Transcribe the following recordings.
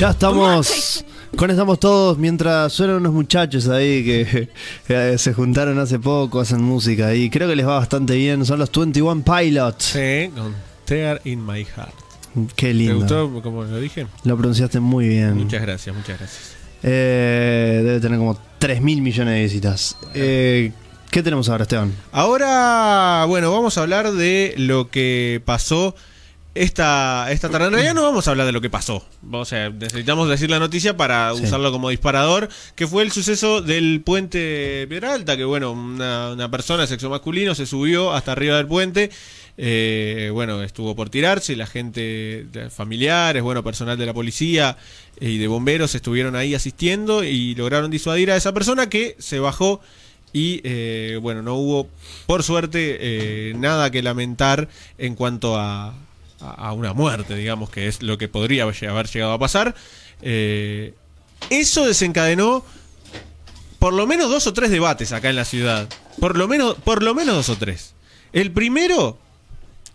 Ya estamos. Conectamos todos mientras suenan unos muchachos ahí que eh, se juntaron hace poco, hacen música y creo que les va bastante bien. Son los 21 Pilots. Sí, con Tear in My Heart. Qué ¿Te lindo. gustó como lo dije? Lo pronunciaste muy bien. Muchas gracias, muchas gracias. Eh, debe tener como 3 mil millones de visitas. Eh, ¿Qué tenemos ahora, Esteban? Ahora, bueno, vamos a hablar de lo que pasó esta, esta tarde. En realidad no vamos a hablar de lo que pasó. O sea, necesitamos decir la noticia para Sí. usarlo como disparador, que fue el suceso del puente Piedra Alta, que bueno, una, una persona sexo masculino se subió hasta arriba del puente. eh, bueno, estuvo por tirarse, la gente, de- familiares, bueno, personal de la policía y de bomberos estuvieron ahí asistiendo y lograron disuadir a esa persona que se bajó y eh, bueno, no hubo, por suerte, eh, nada que lamentar en cuanto a, a- una muerte, digamos, que es lo que podría haber llegado a pasar. Eh, eso desencadenó por lo menos dos o tres debates acá en la ciudad. Por lo menos, por lo menos dos o tres. El primero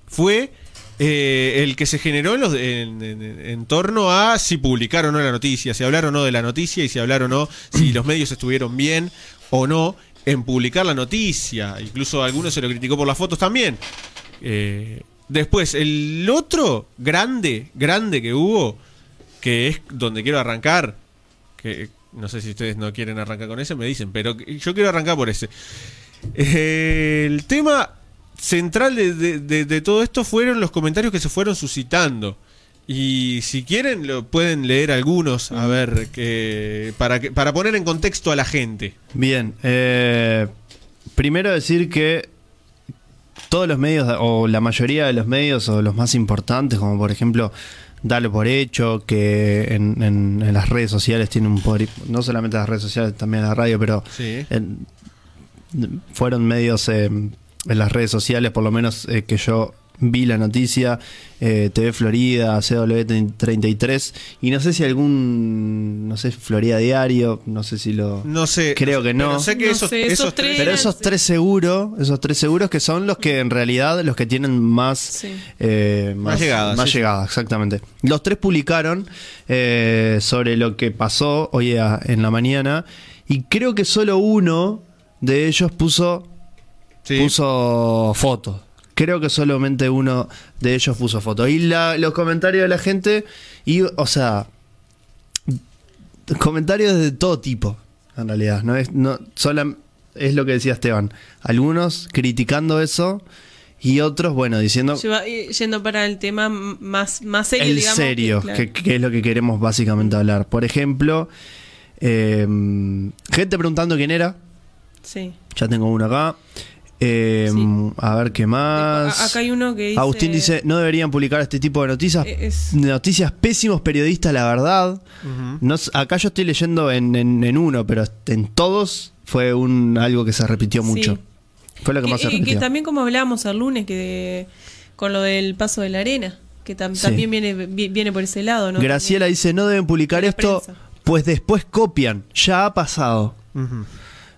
fue eh, el que se generó en, torno a si publicar o no la noticia, si hablar o no de la noticia y si hablar o no, si los medios estuvieron bien o no en publicar la noticia. Incluso algunos se lo criticó por las fotos también. Eh, después, el otro grande, grande que hubo, que es donde quiero arrancar, que no sé si ustedes no quieren arrancar con ese, me dicen, pero yo quiero arrancar por ese. Eh, el tema central de, de- de- de todo esto fueron los comentarios que se fueron suscitando. Y si quieren, lo pueden leer algunos, a ver, que, para, que, para poner en contexto a la gente. Bien, eh, primero decir que todos los medios, o la mayoría de los medios, o los más importantes, como por ejemplo Dalo por Hecho, que en, en- en las redes sociales tiene un poder, no solamente las redes sociales, también la radio, pero Sí. en- fueron medios eh, en las redes sociales, por lo menos eh, que yo vi la noticia, eh, TV Florida, CW33, y no sé si algún, no sé, Florida Diario, no sé si lo... No sé. Creo que no. Pero sé que No esos, sé, esos esos tres. Pero esos tres seguros, esos tres seguros que son los que en realidad los que tienen más Sí. eh, Más llegada, más sí, sí. llegada, exactamente. Los tres publicaron eh, sobre lo que pasó hoy a- en la mañana y creo que solo uno de ellos puso Sí. puso fotos. Creo que solamente uno de ellos puso fotos. Y la- los comentarios de la gente, y, o sea, comentarios de todo tipo, en realidad. No es, no, sola- es lo que decía Esteban. Algunos criticando eso y otros, bueno, diciendo Lleva- yendo para el tema más, más serio, el digamos. serio, claro. que, que es lo que queremos básicamente hablar. Por ejemplo, eh, gente preguntando quién era. Sí. Ya tengo uno acá. Eh, Sí. A ver qué más. Acá hay uno que dice... Agustín dice, no deberían publicar este tipo de noticias. Eh, es- Noticias pésimos periodistas, la verdad. No acá yo estoy leyendo en, en- en uno, pero en todos fue un algo que se repitió Sí. mucho. Fue lo que, Que, más se y que repitió. también como hablábamos el lunes, que con lo del paso de la arena, que tam- Sí. también viene, vi- viene por ese lado, ¿no? Graciela dice, no deben publicar De esto, prensa. pues después copian. Ya ha pasado. Ujú.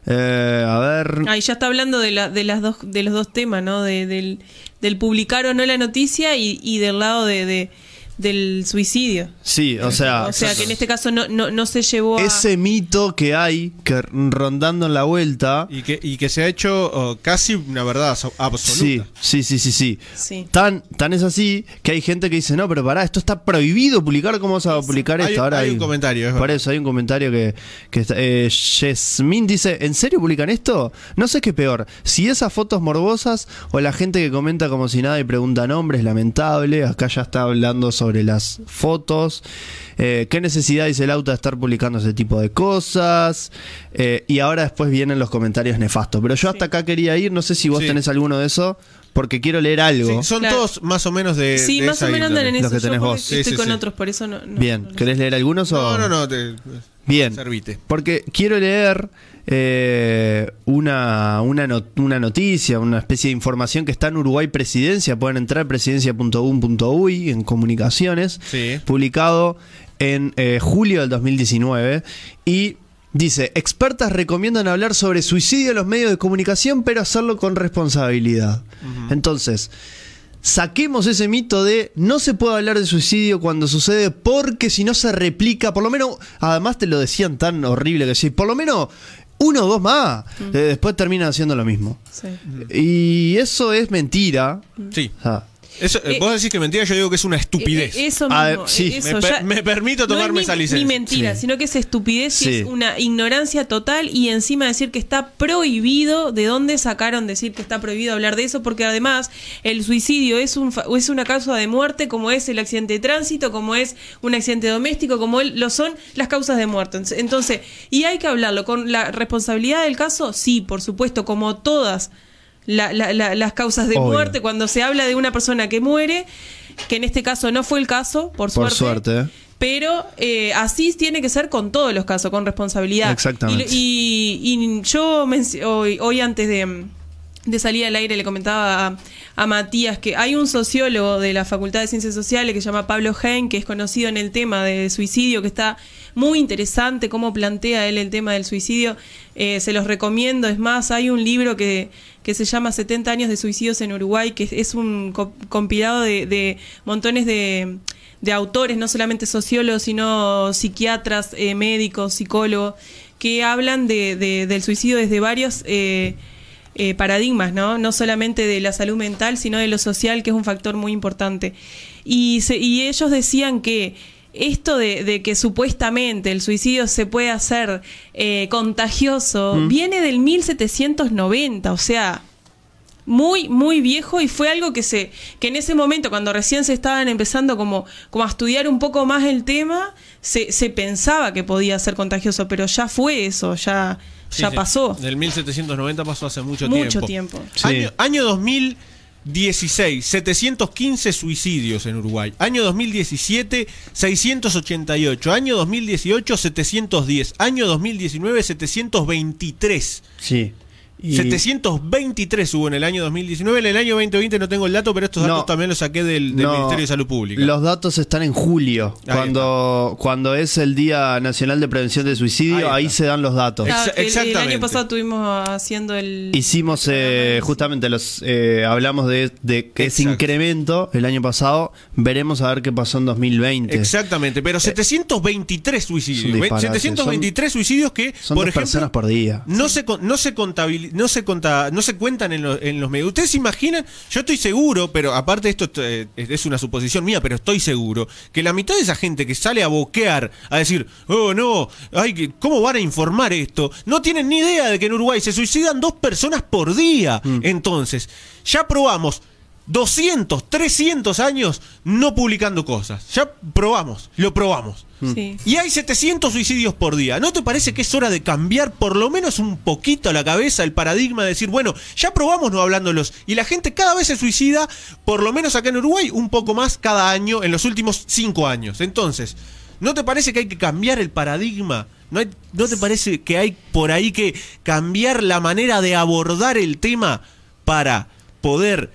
Eh, a ver... Ah, y ya está hablando de, la, de, las dos, de los dos temas, ¿no? De, del, del publicar o no la noticia y, y del lado de, de- del suicidio. Sí, o sea... o sea, que en este caso no, no, no se llevó a... Ese mito que hay, que rondando en la vuelta... Y, que, y que se ha hecho oh, casi una verdad so- Sí, absoluta. sí, sí, sí, sí. Sí. Tan, tan es así que hay gente que dice, no, pero pará, esto está prohibido publicar, ¿cómo vas a publicar Hay- esto? Ahora hay un comentario, es Por eso hay un comentario que, que está- eh, Yasmín dice, ¿en serio publican esto? No sé qué peor, si esas fotos morbosas o la gente que comenta como si nada y pregunta nombres, lamentable, acá ya está hablando sobre las fotos. Eh, ¿Qué necesidad dice el auto de estar publicando ese tipo de cosas? Eh, y ahora después vienen los comentarios nefastos. Pero yo hasta acá quería ir, no sé si vos Sí. tenés alguno de eso, porque quiero leer algo. Sí, son Claro. todos más o menos de. Sí, de más o menos andan en índole. Los eso. que Yo tenés porque vos. Sí, Estoy sí, con sí. otros, por eso no... no- Bien, no lo ¿querés leer algunos o...? No, no, no. Te, Bien. Servite. Porque quiero leer eh, una, una, no- una noticia, una especie de información que está en Uruguay Presidencia. Pueden entrar a presidencia.un.uy en comunicaciones. Sí. Publicado en eh, julio del 2019. Y dice, expertas recomiendan hablar sobre suicidio en los medios de comunicación, pero hacerlo con responsabilidad. Entonces, saquemos ese mito de no se puede hablar de suicidio cuando sucede porque si no se replica, por lo menos, además te lo decían tan horrible que sí, por lo menos uno o dos más, eh, después terminan haciendo lo mismo. Sí. Y eso es mentira. Sí. O sea, Eso, eh, Eh, vos decís que mentira, yo digo que es una estupidez. Eh, Eso Ah, mismo, sí. eh, Me eso per- ya- me permito no es tomarme ni- esa licencia. Ni mentira, Sí. sino que es estupidez y Sí. es una ignorancia total y encima decir que está prohibido, ¿de dónde sacaron decir que está prohibido hablar de eso? Porque además el suicidio es, un, fa- es una causa de muerte como es el accidente de tránsito, como es un accidente doméstico, como el- lo son las causas de muerte. Entonces, y hay que hablarlo con la responsabilidad del caso, sí, por supuesto, como todas la- la- la- las causas de Obvio. muerte, cuando se habla de una persona que muere, que en este caso no fue el caso, por Por suerte. suerte. ¿eh? Pero eh, así tiene que ser con todos los casos, con responsabilidad. Exactamente. Y, y- y yo hoy antes de, de salir al aire le comentaba a, a Matías que hay un sociólogo de la Facultad de Ciencias Sociales que se llama Pablo Hein, que es conocido en el tema de suicidio, que está muy interesante cómo plantea él el tema del suicidio. Eh, se los recomiendo. Es más, hay un libro que, que se llama 70 años de suicidios en Uruguay, que es un co- compilado de, montones de, de autores, no solamente sociólogos, sino psiquiatras, eh, médicos, psicólogos, que hablan de, de- del suicidio desde varios eh, paradigmas, ¿no? No solamente de la salud mental, sino de lo social, que es un factor muy importante. Y, y ellos decían que esto de, de que supuestamente el suicidio se puede hacer eh, contagioso viene del 1790, o sea, muy, muy viejo y fue algo que se, que en ese momento, cuando recién se estaban empezando como, como a estudiar un poco más el tema, se, se pensaba que podía ser contagioso, pero ya fue eso, ya, Sí, ya sí. pasó. Del 1790 pasó hace mucho, Mucho tiempo. tiempo. Sí. Año, año 2016, 715 suicidios en Uruguay. Año 2017, 688. Año 2018, 710. Año 2019, 723. Sí. Y- 723 hubo en el año 2019. En el año 2020 no tengo el dato, pero estos datos No. también los saqué del, del No, Ministerio de Salud Pública. Los datos están en julio, Ahí cuando, cuando es el Día Nacional de Prevención de Suicidio, Ahí se dan los datos. Ex- el- el, exactamente. año pasado estuvimos haciendo el... Hicimos eh, justamente los eh, hablamos de, de que ese Exacto. incremento el año pasado. Veremos a ver qué pasó en 2020. Exactamente, pero 723 suicidios. es un ¿ve? disparate. 723 suicidios que, Son por dos ejemplo, personas por día. no se con- no se contabili- no se conta- no se cuentan en, los- en los medios. Ustedes se imaginan, yo estoy seguro, pero aparte esto eh, es una suposición mía, pero estoy seguro que la mitad de esa gente que sale a boquear, a decir, "Oh, no, ay, ¿cómo van a informar esto?" No tienen ni idea de que en Uruguay se suicidan dos personas por día. Entonces, ya probamos 200, 300 años no publicando cosas. Ya probamos, lo probamos. Sí. Y hay 700 suicidios por día. ¿No te parece que es hora de cambiar por lo menos un poquito la cabeza, el paradigma de decir, bueno, ya probamos no hablándolos y la gente cada vez se suicida, por lo menos acá en Uruguay, un poco más cada año en los últimos cinco años? Entonces, ¿no te parece que hay que cambiar el paradigma? ¿No, hay- ¿No te parece que hay por ahí que cambiar la manera de abordar el tema para poder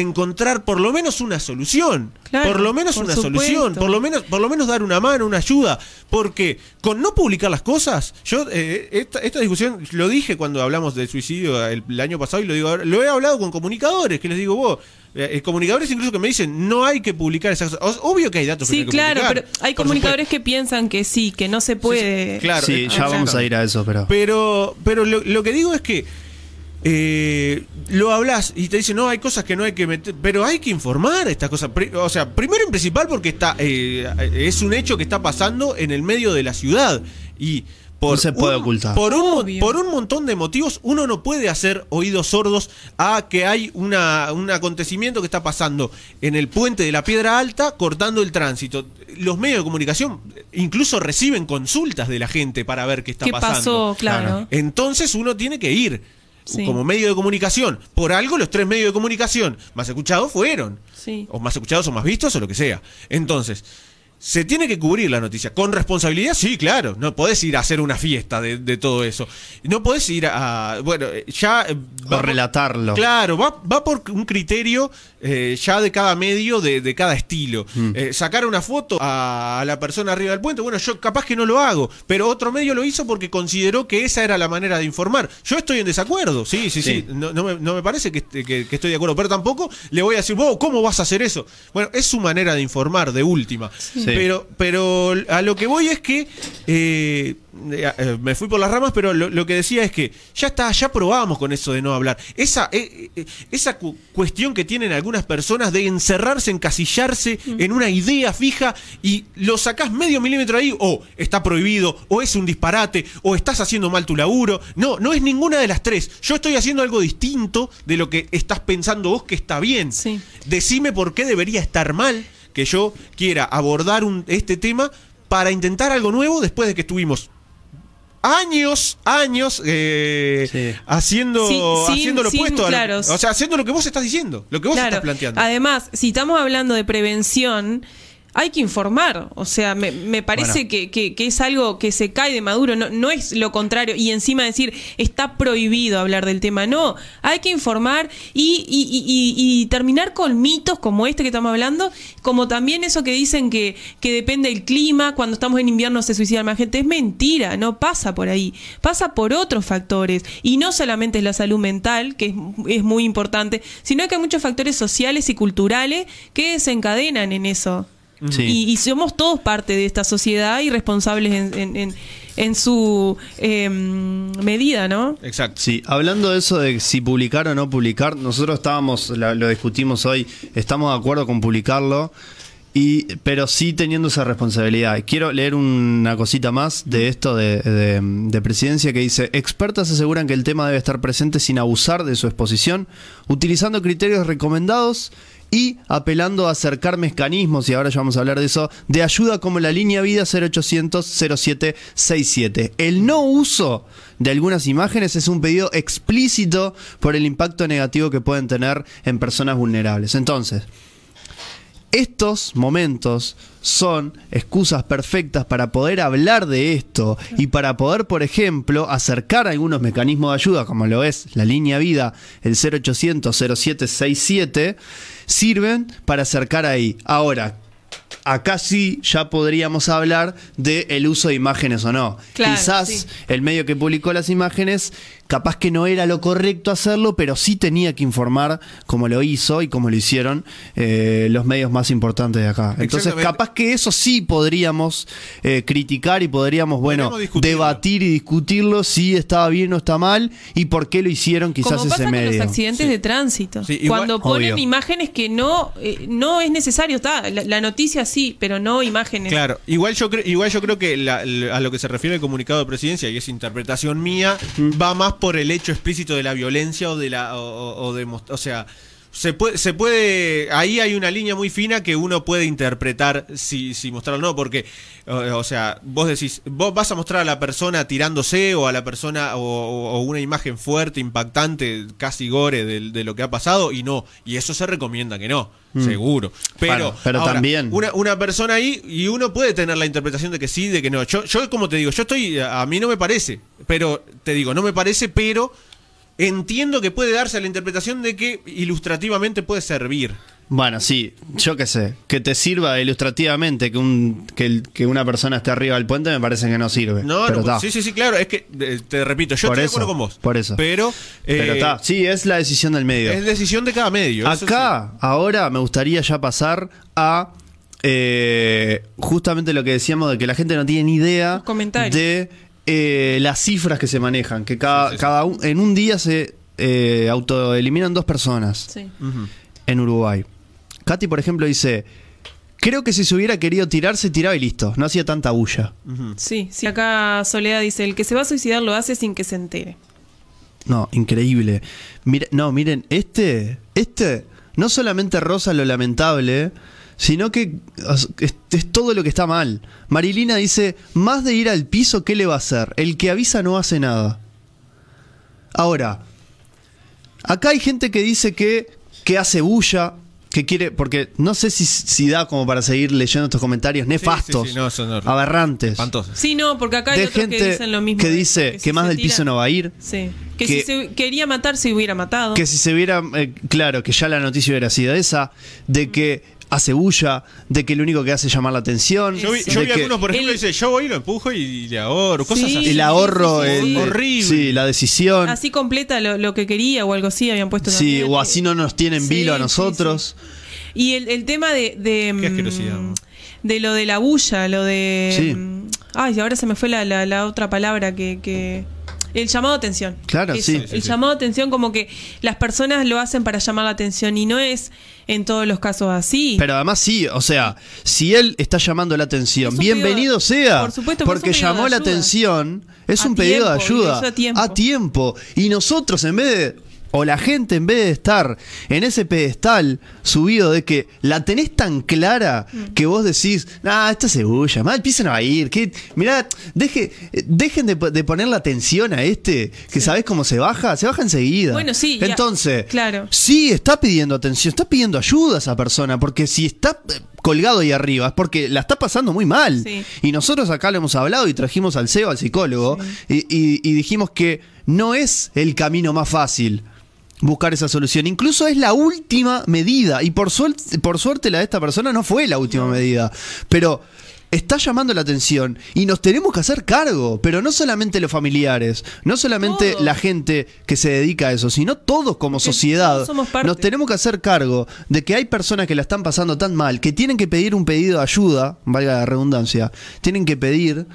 encontrar por lo menos una solución? Claro, por lo menos por una supuesto. solución, por lo menos, por lo menos dar una mano, una ayuda, porque con no publicar las cosas, yo eh, esta, esta discusión lo dije cuando hablamos del suicidio el, el año pasado y lo digo ahora, lo he hablado con comunicadores que les digo vos, eh, comunicadores incluso que me dicen no hay que publicar esas cosas, obvio que hay datos Sí, hay que claro, publicar, pero hay comunicadores que piensan que sí, que no se puede. Sí, sí, claro. sí, eh, ya vamos a ir a eso, pero. Pero, pero lo, lo que digo es que eh, lo hablas y te dicen, no, hay cosas que no hay que meter, pero hay que informar estas cosas. O sea, primero en principal porque está eh, es un hecho que está pasando en el medio de la ciudad y por No se puede un- ocultar. Por un, por un montón de motivos, uno no puede hacer oídos sordos a que hay una, un acontecimiento que está pasando en el puente de la Piedra Alta cortando el tránsito. Los medios de comunicación incluso reciben consultas de la gente para ver qué está ¿Qué pasando. pasó? Claro. Claro. Entonces uno tiene que ir Sí. como medio de comunicación. Por algo los tres medios de comunicación más escuchados fueron. Sí. O más escuchados o más vistos o lo que sea. Entonces, se tiene que cubrir la noticia. ¿Con responsabilidad? Sí, claro. No podés ir a hacer una fiesta de, de todo eso. No podés ir a. Bueno, eh, ya. eh, O va por- relatarlo. Claro, va, va por un criterio eh, ya de cada medio, de, de cada estilo. Mm. Eh, sacar una foto a, a la persona arriba del puente, bueno, yo capaz que no lo hago, pero otro medio lo hizo porque consideró que esa era la manera de informar. Yo estoy en desacuerdo, sí, sí, sí, Sí. no, no me, no me parece que, que- que estoy de acuerdo, pero tampoco le voy a decir, vos, ¿cómo vas a hacer eso? Bueno, es su manera de informar, de última. Sí. Pero, pero a lo que voy es que eh, eh, eh, me fui por las ramas, pero lo, lo que decía es que ya está, ya probamos con eso de no hablar. Esa, eh, eh, esa cu- cuestión que tienen algunas personas de encerrarse, encasillarse en una idea fija y lo sacás medio milímetro ahí, o está prohibido, o es un disparate, o estás haciendo mal tu laburo. No, no es ninguna de las tres. Yo estoy haciendo algo distinto de lo que estás pensando vos que está bien. Sí. Decime por qué debería estar mal que yo quiera abordar un- este tema para intentar algo nuevo después de que estuvimos años, años eh, Sí. haciendo, Sí, sin- haciendo lo sin opuesto. a lo- o sea, haciendo lo que vos estás diciendo, lo que vos Claro. estás planteando. Además, si estamos hablando de prevención, hay que informar. O sea, me, me parece Bueno. que, que- que es algo que se cae de maduro, no, no es lo contrario. Y encima decir, está prohibido hablar del tema. No, hay que informar y, y- y- y- y terminar con mitos como este que estamos hablando, como también eso que dicen que, que depende del clima, cuando estamos en invierno se suicida más gente. Es mentira, no pasa por ahí. Pasa por otros factores. Y no solamente es la salud mental, que es, es muy importante, sino que hay muchos factores sociales y culturales que desencadenan en eso. Sí. Y, y somos todos parte de esta sociedad y responsables en, en- en- en su em, medida, ¿no? Exacto. Sí, hablando de eso de si publicar o no publicar, nosotros estábamos, la- lo discutimos hoy, estamos de acuerdo con publicarlo, y, pero sí teniendo esa responsabilidad. Quiero leer una cosita más de esto de, de- de presidencia que dice, expertas aseguran que el tema debe estar presente sin abusar de su exposición, utilizando criterios recomendados y apelando a acercar mecanismos, y ahora ya vamos a hablar de eso, de ayuda como la línea vida 0800 0767. El no uso de algunas imágenes es un pedido explícito por el impacto negativo que pueden tener en personas vulnerables. Entonces, estos momentos son excusas perfectas para poder hablar de esto y para poder, por ejemplo, acercar algunos mecanismos de ayuda, como lo es la línea vida, el 0800-0767, sirven para acercar ahí. Ahora, acá sí ya podríamos hablar del el uso de imágenes o no. Claro, Quizás sí. el medio que publicó las imágenes, capaz que no era lo correcto hacerlo, pero sí tenía que informar como lo hizo y como lo hicieron eh, los medios más importantes de acá. Entonces, capaz que eso sí podríamos eh, criticar y podríamos, bueno, debatir y discutirlo si estaba bien o está mal y por qué lo hicieron quizás Como pasa ese con medio. los accidentes Sí. de tránsito. Sí, igual- Cuando ponen Obvio. imágenes que no, eh, no es necesario, está, la, la noticia sí, pero no imágenes. Claro, igual yo, creo igual yo creo que la- la- a lo que se refiere el comunicado de presidencia, y es interpretación mía, va más por el hecho explícito de la violencia o de la. o, o- o de o sea. Se puede, se puede, ahí hay una línea muy fina que uno puede interpretar si, si mostrarlo o no, porque, o, o sea, vos decís, vos vas a mostrar a la persona tirándose o a la persona o, una imagen fuerte, impactante, casi gore de, de lo que ha pasado y no, y eso se recomienda que no, seguro. Pero, Bueno, pero ahora, también- una, una persona ahí y uno puede tener la interpretación de que sí, de que no. Yo, yo como te digo, yo estoy, a mí no me parece, pero te digo, no me parece, pero entiendo que puede darse la interpretación de que ilustrativamente puede servir. Bueno, sí, yo qué sé, que te sirva ilustrativamente que, un, que, el- que una persona esté arriba del puente me parece que no sirve. No, pero no, está. sí, sí, sí, claro, es que eh, te repito, yo Por estoy de eso, acuerdo con vos. por eso. Pero, eh, Pero está, sí, es la decisión del medio. es decisión de cada medio. Acá, ahora me gustaría ya pasar a eh, justamente lo que decíamos de que la gente no tiene ni idea de eh, las cifras que se manejan, que cada, Sí, sí, sí. cada un- en un día se eh, autoeliminan dos personas en Uruguay. Katy, por ejemplo, dice, creo que si se hubiera querido tirar, se tiraba y listo, no hacía tanta bulla. Sí, sí. Acá Soledad dice, el que se va a suicidar lo hace sin que se entere. No, increíble. Mira, no, miren, este, este no solamente roza lo lamentable, sino que es, es todo lo que está mal. Marilina dice, más de ir al piso, ¿qué le va a hacer? El que avisa no hace nada. Ahora, acá hay gente que dice que, que hace bulla, que quiere, porque no sé si, si da como para seguir leyendo estos comentarios nefastos, sí, sí, no, son aberrantes. Sí, no, porque acá hay de otros gente que dicen lo mismo. que dice que, si más del tira- piso no va a ir, Sí. Que, que- si se quería matar, se hubiera matado. que si se viera, eh, claro, que ya la noticia hubiera sido esa, de que hace bulla, de que lo único que hace es llamar la atención, Yo vi, yo de vi que algunos, por ejemplo, El- dice, yo voy y lo empujo y le ahorro, cosas Sí. así. el ahorro, sí, el- Horrible. sí, la decisión, Así completa lo, lo que quería o algo así habían puesto sí, también. o así no nos tienen Sí, vilo a sí, nosotros. Y el, el tema de. de Qué mm, asquerosidad. De lo de la bulla, lo de. Sí. mm, Ay, ahora se me fue la, la- la otra palabra que. que- el llamado a atención. Claro, Eso, sí. El sí. llamado a atención, como que las personas lo hacen para llamar la atención y no es en todos los casos así. Pero además sí, o sea, si él está llamando la atención, bienvenido pedido- sea. por supuesto porque llamó la atención, es A un pedido de ayuda a tiempo. a tiempo. Y nosotros en vez de o la gente en vez de estar en ese pedestal subido de que la tenés tan clara Mm. que vos decís, ah, esta cebolla, mal empiezan a ir, que mirá, deje, dejen de, de ponerle atención a este, que sabés cómo se baja, se baja enseguida. Bueno, sí, ya- Entonces, claro. Sí, está pidiendo atención, está pidiendo ayuda a esa persona, porque si está eh, colgado ahí arriba es porque la está pasando muy mal. Sí. Y nosotros acá lo hemos hablado y trajimos al CEO, al psicólogo, y, y- y dijimos que no es el camino más fácil buscar esa solución. Incluso es la última medida, y por suerte, por suerte la de esta persona no fue la última medida, pero... Está llamando la atención y nos tenemos que hacer cargo, pero no solamente los familiares, no solamente Todos. la gente que se dedica a eso, sino todos como Porque sociedad. todos somos parte. Nos tenemos que hacer cargo de que hay personas que la están pasando tan mal que tienen que pedir un pedido de ayuda, valga la redundancia, tienen que pedir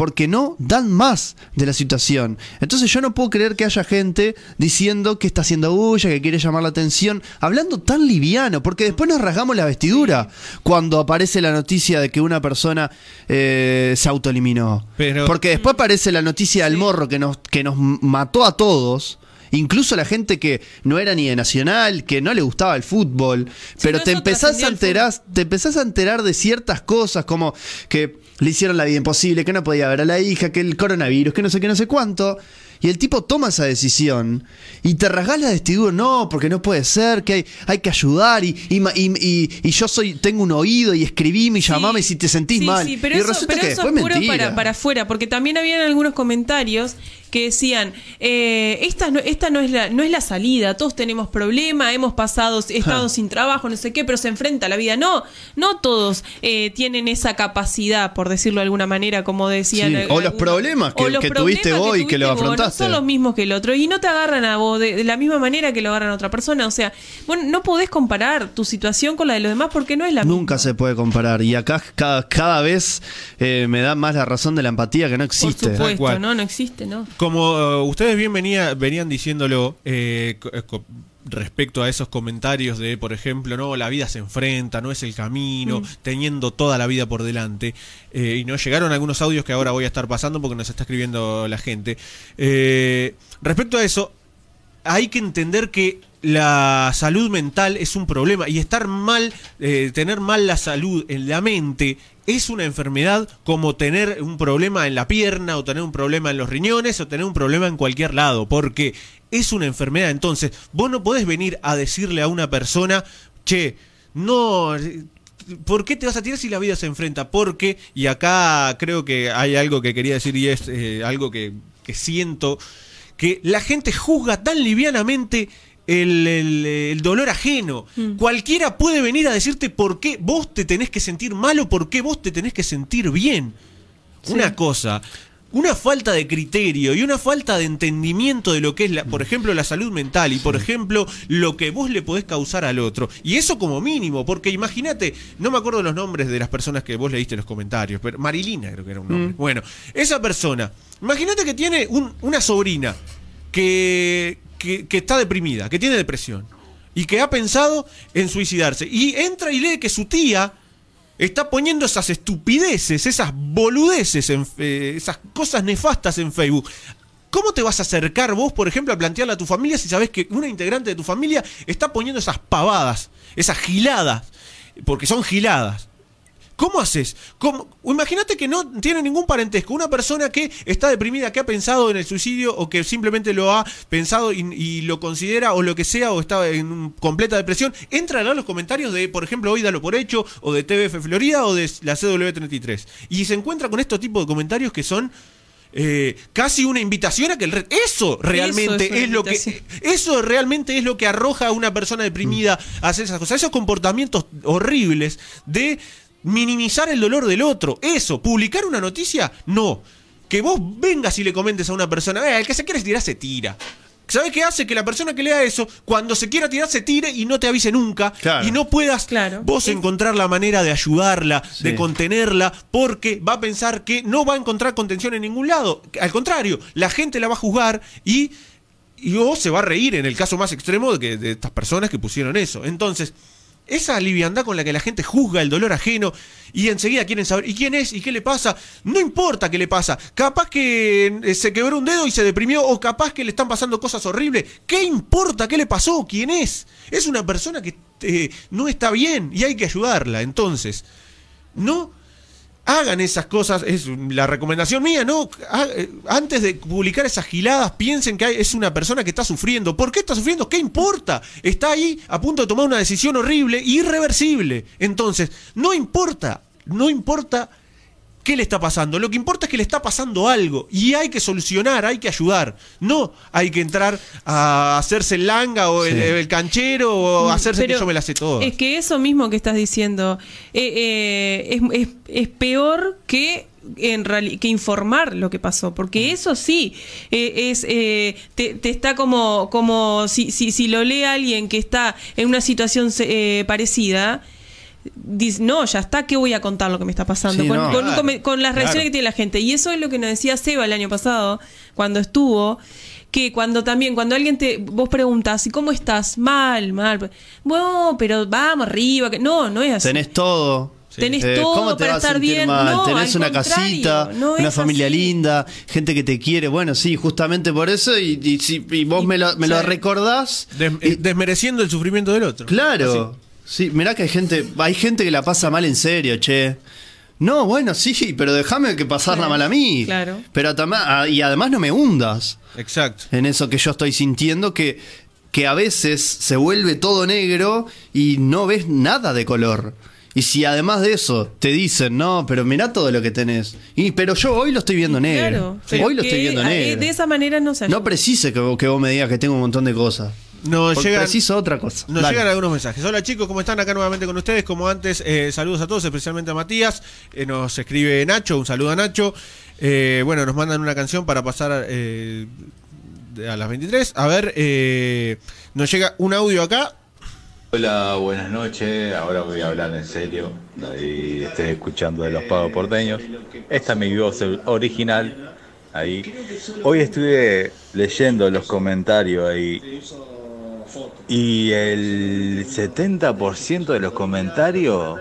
porque no dan más de la situación. Entonces yo no puedo creer que haya gente diciendo que está haciendo bulla, que quiere llamar la atención, hablando tan liviano, porque después nos rasgamos la vestidura cuando aparece la noticia de que una persona eh, se autoeliminó. Pero- porque después aparece la noticia del morro que nos, que nos mató a todos. Incluso la gente que no era ni de Nacional, que no le gustaba el fútbol, pero te empezás a enterar, te empezás a enterar de ciertas cosas como que le hicieron la vida imposible, que no podía ver a la hija, que el coronavirus, que no sé qué, no sé cuánto. Y el tipo toma esa decisión y te rasgás la vestidura, no, porque no puede ser, que hay, hay que ayudar y, y, y- y- yo soy tengo un oído y escribime y llamame si te sentís Sí, mal. Sí, pero y eso, resulta pero que eso después es puro mentira. para, para afuera, porque también habían algunos comentarios que decían, eh, esta, no, esta no, es la, no es la salida, todos tenemos problemas, hemos pasado, estado sin trabajo, no sé qué, pero se enfrenta a la vida. No, no todos eh, tienen esa capacidad, por decirlo de alguna manera, como decían. Sí, eh, o los algunos. problemas que- O los que tuviste vos y que lo vos, afrontaste. No son los mismos que el otro, y no te agarran a vos de, de la misma manera que lo agarran a otra persona. O sea, bueno, no podés comparar tu situación con la de los demás porque no es la Nunca misma. se puede comparar. Y acá cada, cada vez eh, me da más la razón de la empatía que no Por existe. Tal supuesto, no, no existe, ¿no? Como eh, ustedes bien venía, venían diciéndolo eh, eh, respecto a esos comentarios de, por ejemplo, no, la vida se enfrenta, no es el camino, teniendo toda la vida por delante, eh, y nos llegaron algunos audios que ahora voy a estar pasando porque nos está escribiendo la gente. Eh, respecto a eso, hay que entender que la salud mental es un problema y estar mal, eh, tener mal la salud en la mente es una enfermedad como tener un problema en la pierna o tener un problema en los riñones o tener un problema en cualquier lado, porque es una enfermedad. Entonces, vos no podés venir a decirle a una persona, che, no... ¿Por qué te vas a tirar si la vida se enfrenta? Porque, y acá creo que hay algo que quería decir y es eh, algo que, que siento, que la gente juzga tan livianamente el, el- el dolor ajeno. Cualquiera puede venir a decirte por qué vos te tenés que sentir mal o por qué vos te tenés que sentir bien. Sí. Una cosa, una falta de criterio y una falta de entendimiento de lo que es, la, por ejemplo, la salud mental y, por ejemplo, lo que vos le podés causar al otro. Y eso como mínimo, porque imagínate, no me acuerdo los nombres de las personas que vos leíste en los comentarios, pero Marilina creo que era un nombre. Bueno, esa persona, imagínate que tiene un- una sobrina que, que, está deprimida, que tiene depresión y que ha pensado en suicidarse. Y entra y lee que su tía está poniendo esas estupideces, esas boludeces, en, eh, esas cosas nefastas en Facebook. ¿Cómo te vas a acercar vos, por ejemplo, a plantearle a tu familia si sabes que una integrante de tu familia está poniendo esas pavadas, esas giladas? Porque son giladas. ¿Cómo haces? Imagínate que no tiene ningún parentesco. Una persona que está deprimida, que ha pensado en el suicidio o que simplemente lo ha pensado y, y lo considera o lo que sea o está en completa depresión, entra a los comentarios de, por ejemplo, Hoy Dalo por Hecho o de TVF Florida o de la CW33 y se encuentra con estos tipos de comentarios que son eh, casi una invitación a que el red. Eso realmente Eso es, lo que. Eso realmente es lo que arroja a una persona deprimida a hacer esas cosas. Esos comportamientos horribles de minimizar el dolor del otro. Eso, publicar una noticia, no. Que vos vengas y le comentes a una persona, "Eh, el que se quiere tirar se tira. ¿Sabes qué hace? Que la persona que lea eso, cuando se quiera tirar, se tire y no te avise nunca. Claro. Y no puedas Claro. vos encontrar la manera de ayudarla, de contenerla, porque va a pensar que no va a encontrar contención en ningún lado. Al contrario, la gente la va a juzgar y, y o se va a reír en el caso más extremo de, que, de estas personas que pusieron eso. Entonces, esa liviandad con la que la gente juzga el dolor ajeno y enseguida quieren saber, ¿y quién es? ¿Y qué le pasa? No importa qué le pasa. Capaz que eh, se quebró un dedo y se deprimió, o capaz que le están pasando cosas horribles. ¿Qué importa qué le pasó? ¿Quién es? Es una persona que eh, no está bien y hay que ayudarla. Entonces, no hagan esas cosas, es la recomendación mía, ¿no? Ha- eh, Antes de publicar esas giladas, piensen que es una persona que está sufriendo. ¿Por qué está sufriendo? ¿Qué importa? Está ahí a punto de tomar una decisión horrible, irreversible. Entonces, no importa, no importa qué le está pasando. Lo que importa es que le está pasando algo y hay que solucionar, hay que ayudar. No hay que entrar a hacerse el langa o el, Sí. el canchero o hacerse que yo me la sé todo. Es que eso mismo que estás diciendo eh, eh, es, es- es peor que en que informar lo que pasó, porque eso sí eh, es eh, te, te está como como si, si si lo lee alguien que está en una situación eh, parecida dice, no, ya está, ¿qué voy a contar lo que me está pasando? Sí, con, no. con- Claro, con- con las reacciones claro. que tiene la gente. Y eso es lo que nos decía Seba el año pasado, cuando estuvo, que cuando también, cuando alguien te, vos preguntas, ¿y cómo estás? Mal, mal. Bueno, pero vamos arriba. Que, no, no es así. Tenés todo. Tenés Eh, todo ¿Cómo te para vas a estar bien? mal? No, Tenés al una casita, no una familia así. linda, gente que te quiere. Bueno, sí, justamente por eso. Y, y si- y vos Y- me lo, me lo sí. recordás. Des- y- desmereciendo el sufrimiento del otro. Claro. Sí, mirá que hay gente, hay gente que la pasa mal en serio, che. No, bueno, sí, pero déjame que pasarla Claro, mal a mí. claro. Pero ah, y además no me hundas Exacto. en eso que yo estoy sintiendo que, que a veces se vuelve todo negro y no ves nada de color. Y si además de eso te dicen, no, pero mirá todo lo que tenés. Y, pero yo hoy lo estoy viendo negro. Claro, Hoy lo estoy viendo negro. De esa manera no se No precise que, que vos me digas que tengo un montón de cosas. Nos llegan, preciso otra cosa. nos Dale. llegan algunos mensajes. Hola chicos, ¿cómo están? Acá nuevamente con ustedes. Como antes, eh, saludos a todos, especialmente a Matías. Eh, nos escribe Nacho, un saludo a Nacho. Eh, bueno, nos mandan una canción para pasar eh, a las 23. A ver, eh, nos llega un audio acá. Hola, buenas noches. Ahora voy a hablar en serio. Ahí estoy escuchando de los pagos porteños. Esta es mi voz original. Ahí. Hoy estuve leyendo los comentarios ahí. Y el 70% de los comentarios,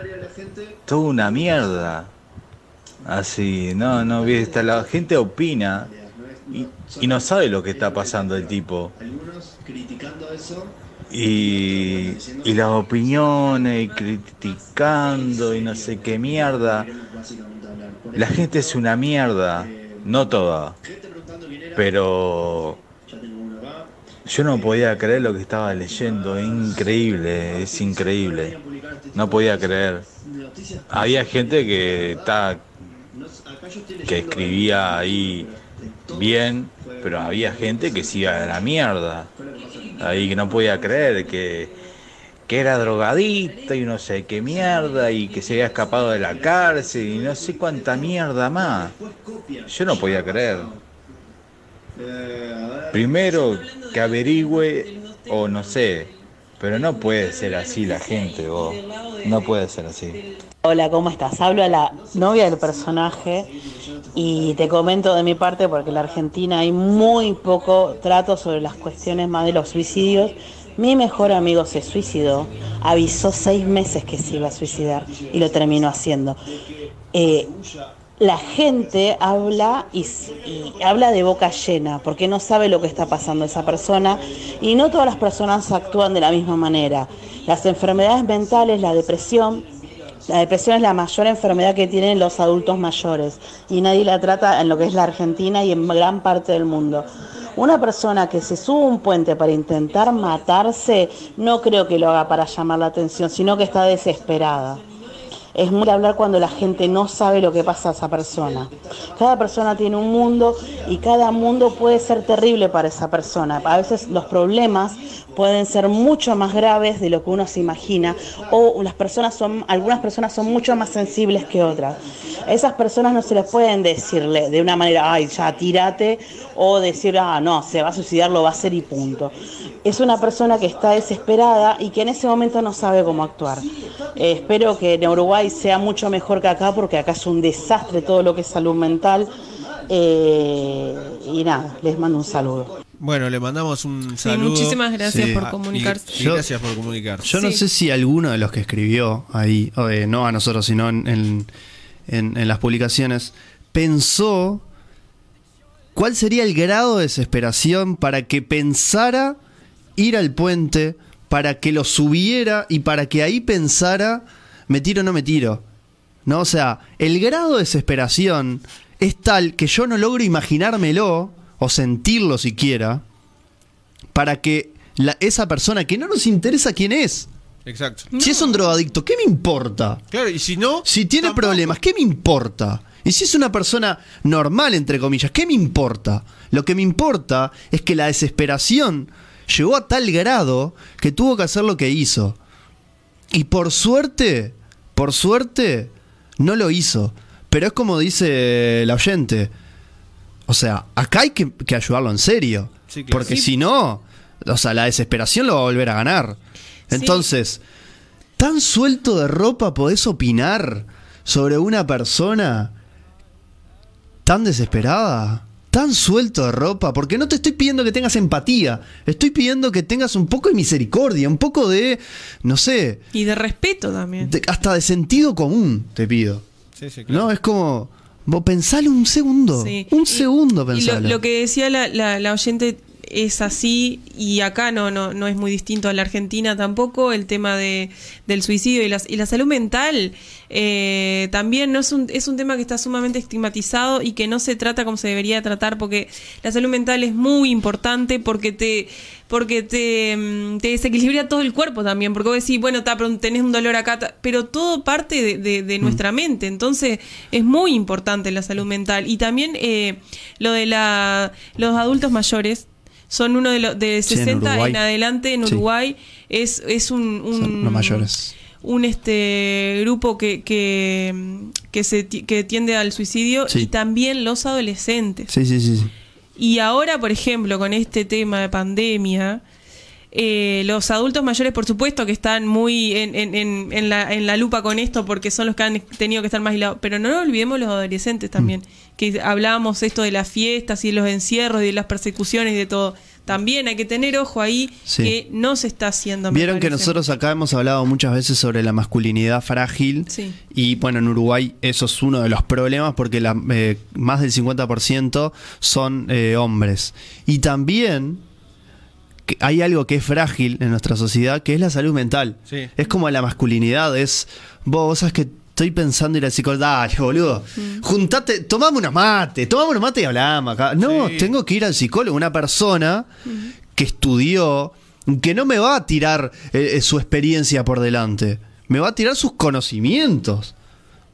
toda una mierda. Así, no, no, viste, la gente opina y, y no sabe lo que está pasando el tipo. Y, y las opiniones y criticando y no sé qué mierda. La gente es una mierda, no toda. Pero yo no podía creer lo que estaba leyendo, increíble, es increíble. No podía creer. Había gente que está que escribía ahí bien, pero había gente que se iba a la mierda. Ahí que no podía creer que, que era drogadicto y no sé qué mierda y que se había escapado de la cárcel y no sé cuánta mierda más. Yo no podía creer. Primero que averigüe o no sé, pero no puede ser así la gente, vos. No puede ser así. Hola, ¿cómo estás? Hablo a la novia del personaje y te comento de mi parte porque en la Argentina hay muy poco trato sobre las cuestiones más de los suicidios. Mi mejor amigo se suicidó, avisó seis meses que se iba a suicidar y lo terminó haciendo. Eh, la gente habla y, habla de boca llena porque no sabe lo que está pasando esa persona y no todas las personas actúan de la misma manera. Las enfermedades mentales, la depresión, La depresión es la mayor enfermedad que tienen los adultos mayores y nadie la trata en lo que es la Argentina y en gran parte del mundo. Una persona que se sube un puente para intentar matarse, no creo que lo haga para llamar la atención, sino que está desesperada. Es muy hablar cuando la gente no sabe lo que pasa a esa persona. Cada persona tiene un mundo y cada mundo puede ser terrible para esa persona. A veces los problemas pueden ser mucho más graves de lo que uno se imagina o las personas son algunas personas son mucho más sensibles que otras. A esas personas no se les pueden decirle de una manera, ay, ya tírate o decir, ah, no, se va a suicidar, lo va a hacer y punto. Es una persona que está desesperada y que en ese momento no sabe cómo actuar. Eh, espero que en Uruguay sea mucho mejor que acá porque acá es un desastre todo lo que es salud mental. Eh, y nada, les mando un saludo. Bueno, le mandamos un Sí, saludo. muchísimas gracias Sí. por Ah, comunicarse. y- y Yo- gracias por comunicar. Yo no Sí. sé si alguno de los que escribió ahí, o, eh, no a nosotros, sino en, en- en- en las publicaciones, pensó cuál sería el grado de desesperación para que pensara ir al puente, para que lo subiera y para que ahí pensara, me tiro o no me tiro. ¿No? O sea, el grado de desesperación es tal que yo no logro imaginármelo o sentirlo siquiera para que la- esa persona que no nos interesa quién es. Exacto. Si es un drogadicto, ¿qué me importa? Claro, y si no. Si tiene tampoco. problemas, ¿qué me importa? Y si es una persona normal, entre comillas, ¿qué me importa? Lo que me importa es que la desesperación llegó a tal grado que tuvo que hacer lo que hizo. Y por suerte, por suerte, no lo hizo. Pero es como dice el oyente. O sea, acá hay que, que ayudarlo en serio. Sí, claro. Porque Sí. si no, o sea, la desesperación lo va a volver a ganar. Sí. Entonces, ¿tan suelto de ropa podés opinar sobre una persona tan desesperada? ¿Tan suelto de ropa? Porque no te estoy pidiendo que tengas empatía. Estoy pidiendo que tengas un poco de misericordia, un poco de, no sé, Y de respeto también. de- hasta de sentido común, te pido. Sí, sí, claro. ¿No? Es como, vos pensalo un segundo. Sí. Un Y- segundo Y lo, pensalo. lo que decía la, la- la oyente es así y acá no, no, no es muy distinto a la Argentina tampoco el tema de, del suicidio y la, y la salud mental eh, también no es un, es un tema que está sumamente estigmatizado y que no se trata como se debería tratar porque la salud mental es muy importante porque te porque te, mm, te desequilibra todo el cuerpo también porque vos decís bueno ta, tenés un dolor acá ta, pero todo parte de, de- Mm. de nuestra mente entonces es muy importante la salud mental y también eh, lo de la los adultos mayores son uno de los de Sí, en 60 en, adelante en Sí. Uruguay es, es un, un- Son los mayores. un este grupo que, que, que se que tiende al suicidio Sí. y también los adolescentes Sí, sí, sí. sí. y ahora, por ejemplo, con este tema de pandemia, eh, los adultos mayores, por supuesto, que están muy en, en- en- en la, en la lupa con esto porque son los que han tenido que estar más aislados. Pero no nos olvidemos los adolescentes también, Mm. Que hablábamos esto de las fiestas y de los encierros y de las persecuciones y de todo. También hay que tener ojo ahí Sí. que no se está haciendo. Vieron que nosotros acá hemos hablado muchas veces sobre la masculinidad frágil. Sí. Y bueno, en Uruguay eso es uno de los problemas porque la, eh, más del 50% son eh, hombres. Y también que hay algo que es frágil en nuestra sociedad, que es la salud mental. Sí. Es como la masculinidad, es vos, vos sabes que estoy pensando ir al psicólogo, dale, boludo. Juntate, tomame unos mate, tomame unos mate y hablamos acá. No, Sí. tengo que ir al psicólogo, una persona que estudió, que no me va a tirar eh, eh, su experiencia por delante, me va a tirar sus conocimientos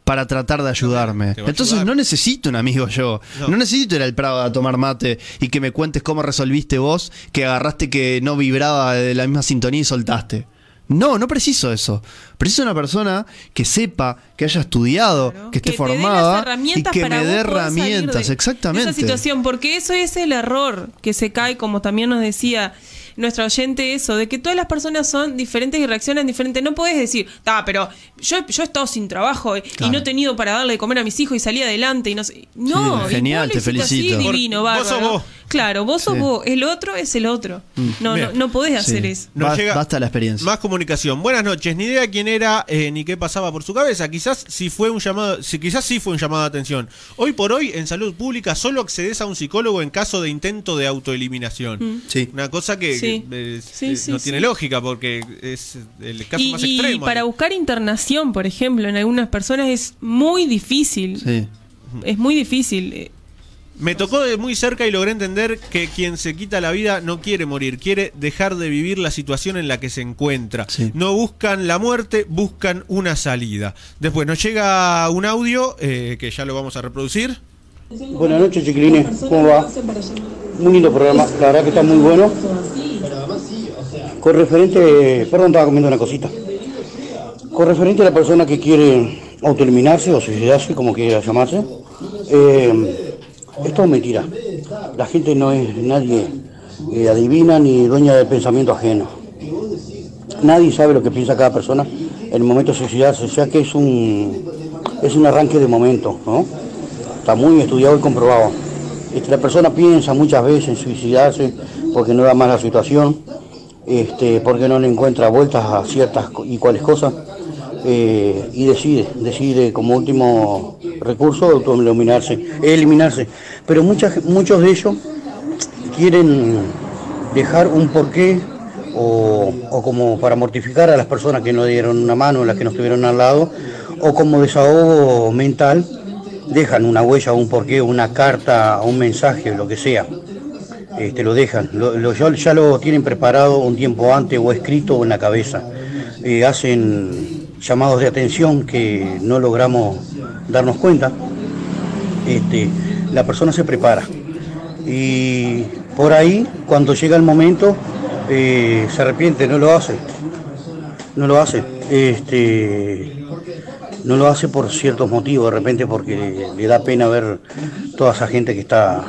para tratar de ayudarme. Entonces ayudar. no necesito un amigo yo. No. No. necesito ir al Prado a tomar mate y que me cuentes cómo resolviste vos que agarraste que no vibraba de la misma sintonía y soltaste. No, no preciso eso. Preciso una persona que sepa, que haya estudiado, Claro. que esté las formada y que para me dé herramientas. de- Exactamente. de esa situación, porque eso es el error que se cae, como también nos decía nuestra oyente, eso, de que todas las personas son diferentes y reaccionan diferente. No podés decir, ah, pero yo, yo he estado sin trabajo y Claro. no he tenido para darle de comer a mis hijos y salí adelante y no sé. No, Sí, genial, te hiciste así, felicito. divino, sos vos. Claro, vos sos Sí. vos, el otro es el otro. No, Bien. no, no podés hacer Sí. eso. Ba- llega- Basta la experiencia. Más comunicación. Buenas noches. Ni idea quién era eh, ni qué pasaba por su cabeza. Quizás si fue un llamado, si quizás sí fue un llamado de atención. Hoy por hoy en salud pública solo accedes a un psicólogo en caso de intento de autoeliminación. Sí. Una cosa que Sí. que, eh, Sí, eh, sí, no sí. tiene lógica porque es el caso Y, más y extremo. para buscar internación, por ejemplo, en algunas personas es muy difícil. Sí. Es muy difícil. Me tocó de muy cerca y logré entender que quien se quita la vida no quiere morir, quiere dejar de vivir la situación en la que se encuentra. Sí. No buscan la muerte, buscan una salida. Después nos llega un audio eh, que ya lo vamos a reproducir. Buenas noches, chiquilines. ¿Cómo va? Muy lindo programa. La verdad que está muy bueno. Con referente... Perdón, estaba comiendo una cosita. Con referente a la persona que quiere autoeliminarse o suicidarse, como quiera llamarse, eh, es todo mentira. La gente no es nadie eh, adivina ni dueña del pensamiento ajeno. Nadie sabe lo que piensa cada persona en el momento de suicidarse, ya que es un, es un arranque de momento, ¿no? Está muy estudiado y comprobado. Este, la persona piensa muchas veces en suicidarse porque no da más la situación, este, porque no le encuentra vueltas a ciertas y cuales cosas, eh, y decide, decide como último recurso autoeliminarse, eliminarse. Pero muchas, muchos de ellos quieren dejar un porqué o, o como para mortificar a las personas que no dieron una mano, las que no estuvieron al lado, o como desahogo mental, dejan una huella, un porqué, una carta, un mensaje, lo que sea. Este, lo dejan, lo, ya lo tienen preparado un tiempo antes o escrito en la cabeza. Eh, hacen llamados de atención que no logramos darnos cuenta. Este, la persona se prepara. Y por ahí cuando llega el momento eh, se arrepiente, no lo hace, no lo hace, este, no lo hace por ciertos motivos, de repente porque le, da pena ver toda esa gente que está,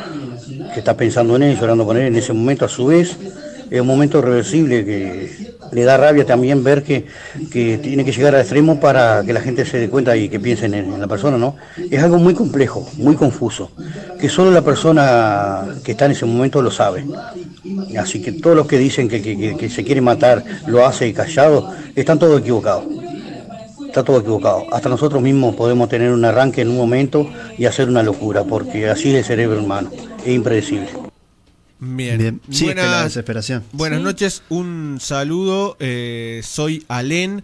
que está pensando en él, llorando con él en ese momento, a su vez es un momento reversible que le da rabia también ver que, que tiene que llegar al extremo para que la gente se dé cuenta y que piensen en, la persona, ¿no? Es algo muy complejo, muy confuso, que solo la persona que está en ese momento lo sabe. Así que todos los que dicen que, que- que- que se quiere matar lo hace callado, están todos equivocados. Está todo equivocado. Hasta nosotros mismos podemos tener un arranque en un momento y hacer una locura, porque así es el cerebro humano, es impredecible. Bien. Bien. Sí, es que la Buenas, desesperación. buenas Sí. noches, un saludo. eh, soy Alén.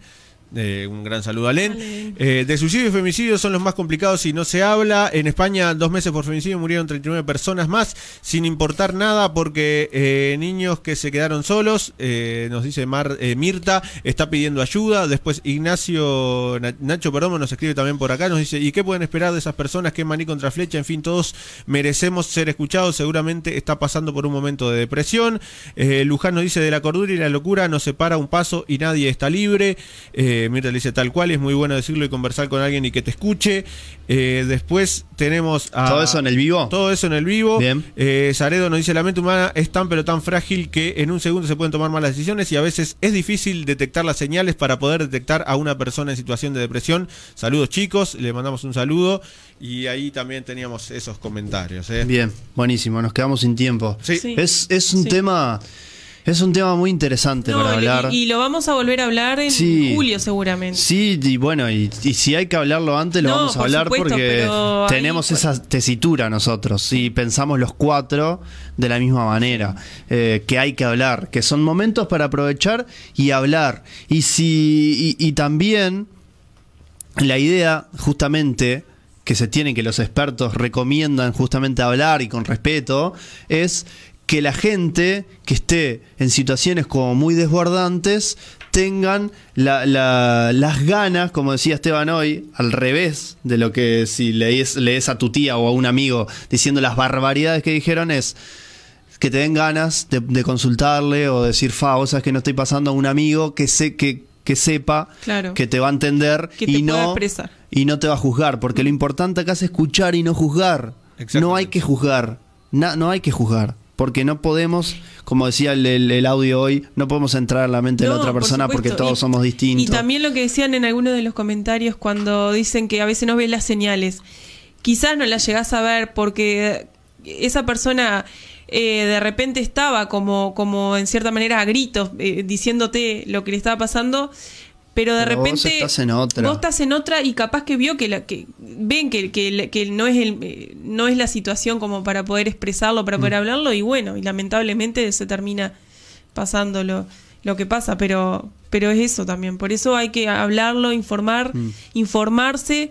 Eh, un gran saludo a. Alén. Eh, de suicidio y femicidio son los más complicados y no se habla. En España, dos meses por femicidio murieron 39 personas más, sin importar nada, porque eh, niños que se quedaron solos, eh, nos dice Mar, Mirta, está pidiendo ayuda. Después Ignacio Na- Nacho Perdomo nos escribe también por acá, nos dice, ¿y qué pueden esperar de esas personas que maní contra flecha? En fin, todos merecemos ser escuchados. Seguramente está pasando por un momento de depresión. Luján nos dice, de la cordura y la locura nos separa un paso y nadie está libre. Eh, Mirta le dice tal cual, y es muy bueno decirlo y conversar con alguien y que te escuche. Eh, después tenemos a... ¿Todo eso en el vivo? Todo eso en el vivo. Bien. Eh, Saredo nos dice, la mente humana es tan pero tan frágil que en un segundo se pueden tomar malas decisiones y a veces es difícil detectar las señales para poder detectar a una persona en situación de depresión. Saludos chicos, le mandamos un saludo y ahí también teníamos esos comentarios. ¿eh? Bien, buenísimo, nos quedamos sin tiempo. Sí. Sí. Es, es un Sí. tema es un tema muy interesante No, para hablar. Y, lo vamos a volver a hablar en Sí. julio seguramente. Sí, y bueno, y, y si hay que hablarlo antes, lo No, vamos a por hablar supuesto, porque ahí, tenemos esa tesitura nosotros y pensamos los cuatro de la misma manera, eh, que hay que hablar, que son momentos para aprovechar y hablar. Y, si, y, y también la idea justamente que se tiene, que los expertos recomiendan justamente hablar y con respeto, es que la gente que esté en situaciones como muy desbordantes tengan la- la- las ganas, como decía Esteban hoy, al revés de lo que si lees, lees a tu tía o a un amigo diciendo las barbaridades que dijeron es que te den ganas de, de consultarle o decir, fa, vos sabes que no estoy pasando a un amigo que, sé, que, que sepa Claro. que te va a entender Que y no y no te va a juzgar, porque lo importante acá es escuchar y no juzgar. No hay que juzgar, Na- no hay que juzgar, porque no podemos, como decía el, el- el audio hoy, no podemos entrar en la mente de la otra persona porque todos Y- somos distintos. Y también lo que decían en algunos de los comentarios cuando dicen que a veces no ves las señales. Quizás no las llegás a ver porque esa persona eh, de repente estaba como, como en cierta manera a gritos eh, diciéndote lo que le estaba pasando, pero de Pero vos repente estás en otra. vos estás en otra y capaz que vio que, la, que ven que, que, que no es el, eh, no es la situación como para poder expresarlo, para Mm. poder hablarlo y bueno, y lamentablemente se termina pasando lo, lo que pasa, pero pero es eso también, por eso hay que hablarlo, informar, Mm. informarse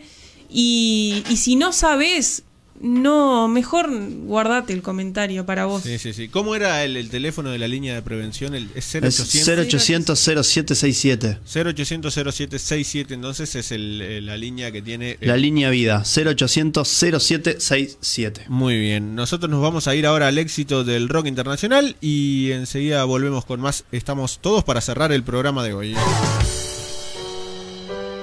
y, y si no sabes, no, mejor guardate el comentario para vos. Sí, sí, sí. ¿Cómo era el, el teléfono de la línea de prevención? El, es Es 0800 0800 0767. 0800 0767, entonces es el, eh, la línea que tiene... eh, La línea vida. 0800 0767. Muy bien, nosotros nos vamos a ir ahora al éxito del rock internacional y enseguida volvemos con más. Estamos todos para cerrar el programa de hoy.